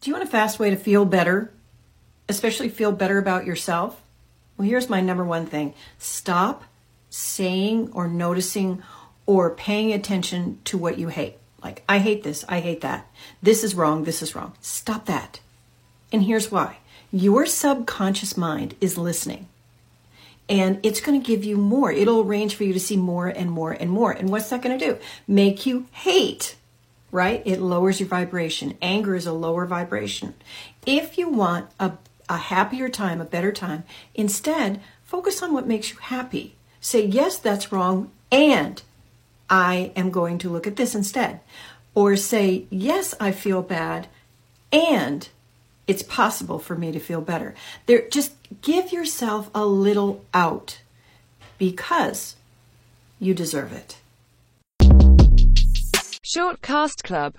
Do you want a fast way to feel better, especially feel better about yourself? Well, here's my number one thing stop saying or noticing or paying attention to what you hate. Like, I hate this, I hate that. This is wrong, this is wrong. Stop that. And here's why your subconscious mind is listening and it's going to give you more. It'll arrange for you to see more and more and more. And what's that going to do? Make you hate, right? It lowers your vibration. Anger is a lower vibration. If you want a, a happier time, a better time, instead, focus on what makes you happy. Say, yes, that's wrong, and I am going to look at this instead. Or say, yes, I feel bad, and it's possible for me to feel better. There just give yourself a little out because you deserve it. Shortcast Club